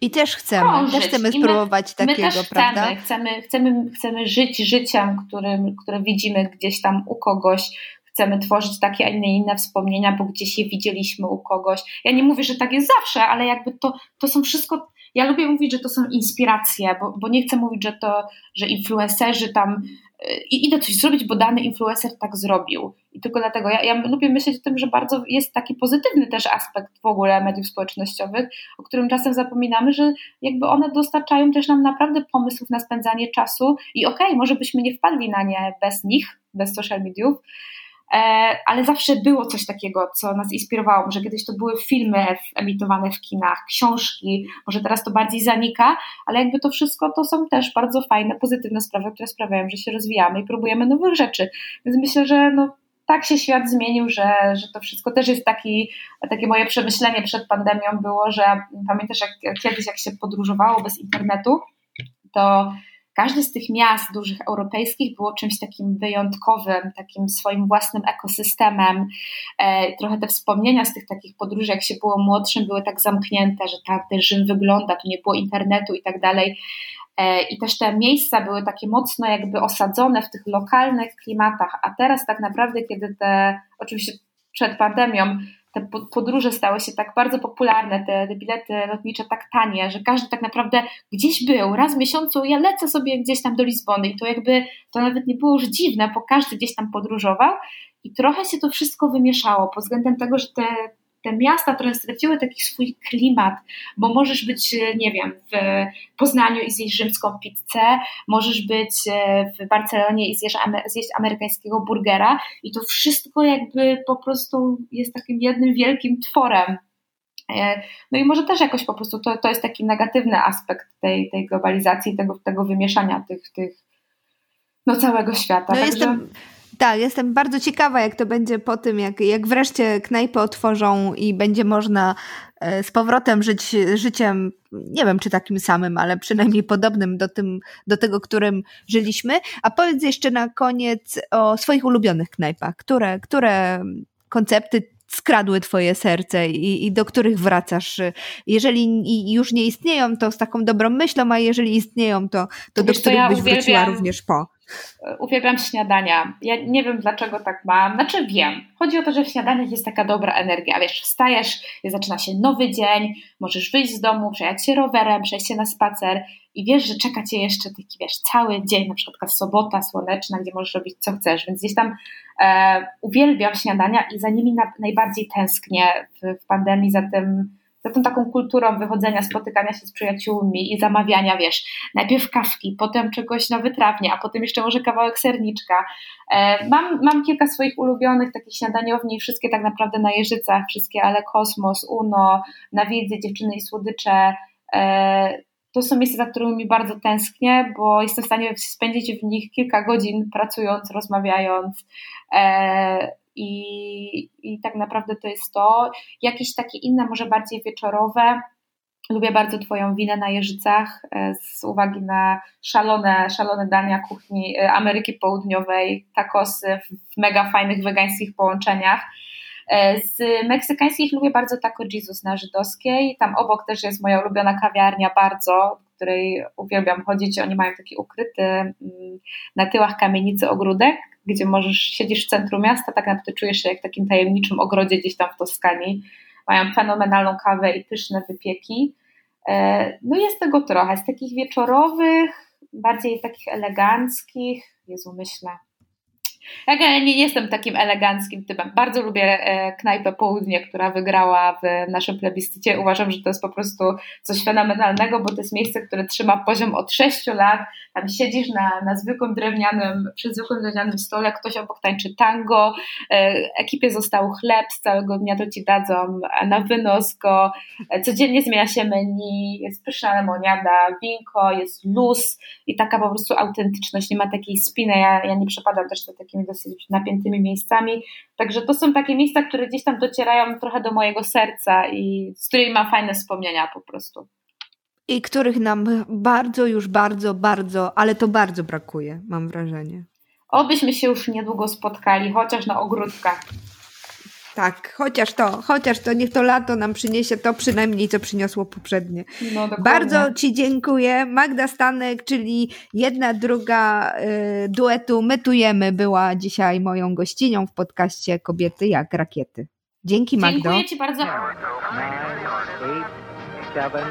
i też chcemy, krążyć. też chcemy spróbować my, takiego, my też prawda? Chcemy, chcemy, chcemy, chcemy żyć życiem, którym, które widzimy gdzieś tam u kogoś, chcemy tworzyć takie, a nie inne wspomnienia, bo gdzieś je widzieliśmy u kogoś. Ja nie mówię, że tak jest zawsze, ale jakby to, to są wszystko, ja lubię mówić, że to są inspiracje, bo, bo nie chcę mówić, że to, że influencerzy tam i idę coś zrobić, bo dany influencer tak zrobił. I tylko dlatego ja, ja lubię myśleć o tym, że bardzo jest taki pozytywny też aspekt w ogóle mediów społecznościowych, o którym czasem zapominamy, że jakby one dostarczają też nam naprawdę pomysłów na spędzanie czasu i okej, okay, może byśmy nie wpadli na nie bez nich, bez social mediów, ale zawsze było coś takiego, co nas inspirowało. Może kiedyś to były filmy emitowane w kinach, książki, może teraz to bardziej zanika, ale jakby to wszystko to są też bardzo fajne, pozytywne sprawy, które sprawiają, że się rozwijamy i próbujemy nowych rzeczy. Więc myślę, że no, tak się świat zmienił, że, że to wszystko też jest taki, takie moje przemyślenie przed pandemią było, że pamiętasz jak kiedyś jak się podróżowało bez internetu, to każde z tych miast dużych europejskich było czymś takim wyjątkowym, takim swoim własnym ekosystemem. E, trochę te wspomnienia z tych takich podróży, jak się było młodszym, były tak zamknięte, że tam ten Rzym wygląda, tu nie było internetu i tak dalej. E, I też te miejsca były takie mocno jakby osadzone w tych lokalnych klimatach, a teraz tak naprawdę, kiedy te, oczywiście przed pandemią, te podróże stały się tak bardzo popularne, te, te bilety lotnicze tak tanie, że każdy tak naprawdę gdzieś był, raz w miesiącu ja lecę sobie gdzieś tam do Lizbony i to jakby, to nawet nie było już dziwne, bo każdy gdzieś tam podróżował i trochę się to wszystko wymieszało pod względem tego, że te te miasta, które straciły taki swój klimat, bo możesz być, e, nie wiem, w Poznaniu i zjeść rzymską pizzę, możesz być e, w Barcelonie i zjeść, zjeść amerykańskiego burgera i to wszystko jakby po prostu jest takim jednym wielkim tworem. E, no i może też jakoś po prostu to, to jest taki negatywny aspekt tej, tej globalizacji, tego, tego wymieszania tych, tych no całego świata. No Także... jestem tak, jestem bardzo ciekawa, jak to będzie po tym, jak, jak wreszcie knajpy otworzą i będzie można e, z powrotem żyć życiem, nie wiem czy takim samym, ale przynajmniej podobnym do, tym, do tego, którym żyliśmy. A powiedz jeszcze na koniec o swoich ulubionych knajpach. Które, które koncepty skradły twoje serce i, i, do których wracasz. Jeżeli już nie istnieją, to z taką dobrą myślą, a jeżeli istnieją, to, to do których ja byś wróciła również po. Uwielbiam śniadania. Ja nie wiem, dlaczego tak mam. Znaczy wiem. Chodzi o to, że w śniadaniach jest taka dobra energia. Wiesz, wstajesz, zaczyna się nowy dzień, możesz wyjść z domu, przejechać się rowerem, przejść się na spacer i wiesz, że czeka cię jeszcze taki, wiesz, cały dzień, na przykład sobota słoneczna, gdzie możesz robić co chcesz. Więc gdzieś tam e, uwielbiam śniadania i za nimi na, najbardziej tęsknię w, w pandemii, za tym za tą taką kulturą wychodzenia, spotykania się z przyjaciółmi i zamawiania, wiesz, najpierw kawki, potem czegoś na wytrawnie, a potem jeszcze może kawałek serniczka. E, mam, mam kilka swoich ulubionych takich śniadaniowni, wszystkie tak naprawdę na Jeżycach, wszystkie Ale Kosmos, Uno, Na Wiedzie, Dziewczyny i Słodycze. E, to są miejsca, za którymi bardzo tęsknię, bo jestem w stanie spędzić w nich kilka godzin pracując, rozmawiając. I, i tak naprawdę to jest to. Jakieś takie inne, może bardziej wieczorowe. Lubię bardzo Twoją winę na Jeżycach e, z uwagi na szalone, szalone dania kuchni e, Ameryki Południowej, tacosy w mega fajnych wegańskich połączeniach. E, z meksykańskich lubię bardzo Taco Jesus na żydowskiej. Tam obok też jest moja ulubiona kawiarnia bardzo, w której uwielbiam chodzić. Oni mają taki ukryty mm, na tyłach kamienicy ogródek, gdzie możesz, siedzisz w centrum miasta, tak naprawdę czujesz się jak w takim tajemniczym ogrodzie gdzieś tam w Toskanii. Mają fenomenalną kawę i pyszne wypieki. E, no jest tego trochę, z takich wieczorowych, bardziej takich eleganckich, Jezu myślę, ja nie jestem takim eleganckim typem. Bardzo lubię e, knajpę Południe, która wygrała w naszym plebiscycie. Uważam, że to jest po prostu coś fenomenalnego, bo to jest miejsce, które trzyma poziom od 6 lat. Tam siedzisz na, na zwykłym drewnianym, przy zwykłym drewnianym stole, ktoś obok tańczy tango, e, ekipie został chleb, z całego dnia to ci dadzą na wynos go. E, codziennie zmienia się menu, jest pyszna lemoniada, winko, jest luz i taka po prostu autentyczność, nie ma takiej spiny. Ja, ja nie przepadam też do takiej takimi dosyć napiętymi miejscami. Także to są takie miejsca, które gdzieś tam docierają trochę do mojego serca i z którymi mam fajne wspomnienia po prostu. I których nam bardzo, już bardzo, bardzo, ale to bardzo brakuje, mam wrażenie. Obyśmy się już niedługo spotkali, chociaż na ogródkach. Tak, chociaż to, chociaż to, niech to lato nam przyniesie to przynajmniej, co przyniosło poprzednie. No, Bardzo Ci dziękuję. Magda Stanek, czyli jedna, druga y, duetu Mytujemy była dzisiaj moją gościnią w podcaście Kobiety jak rakiety. Dzięki Magdo. Dziękuję Ci bardzo. Nine, eight, seven,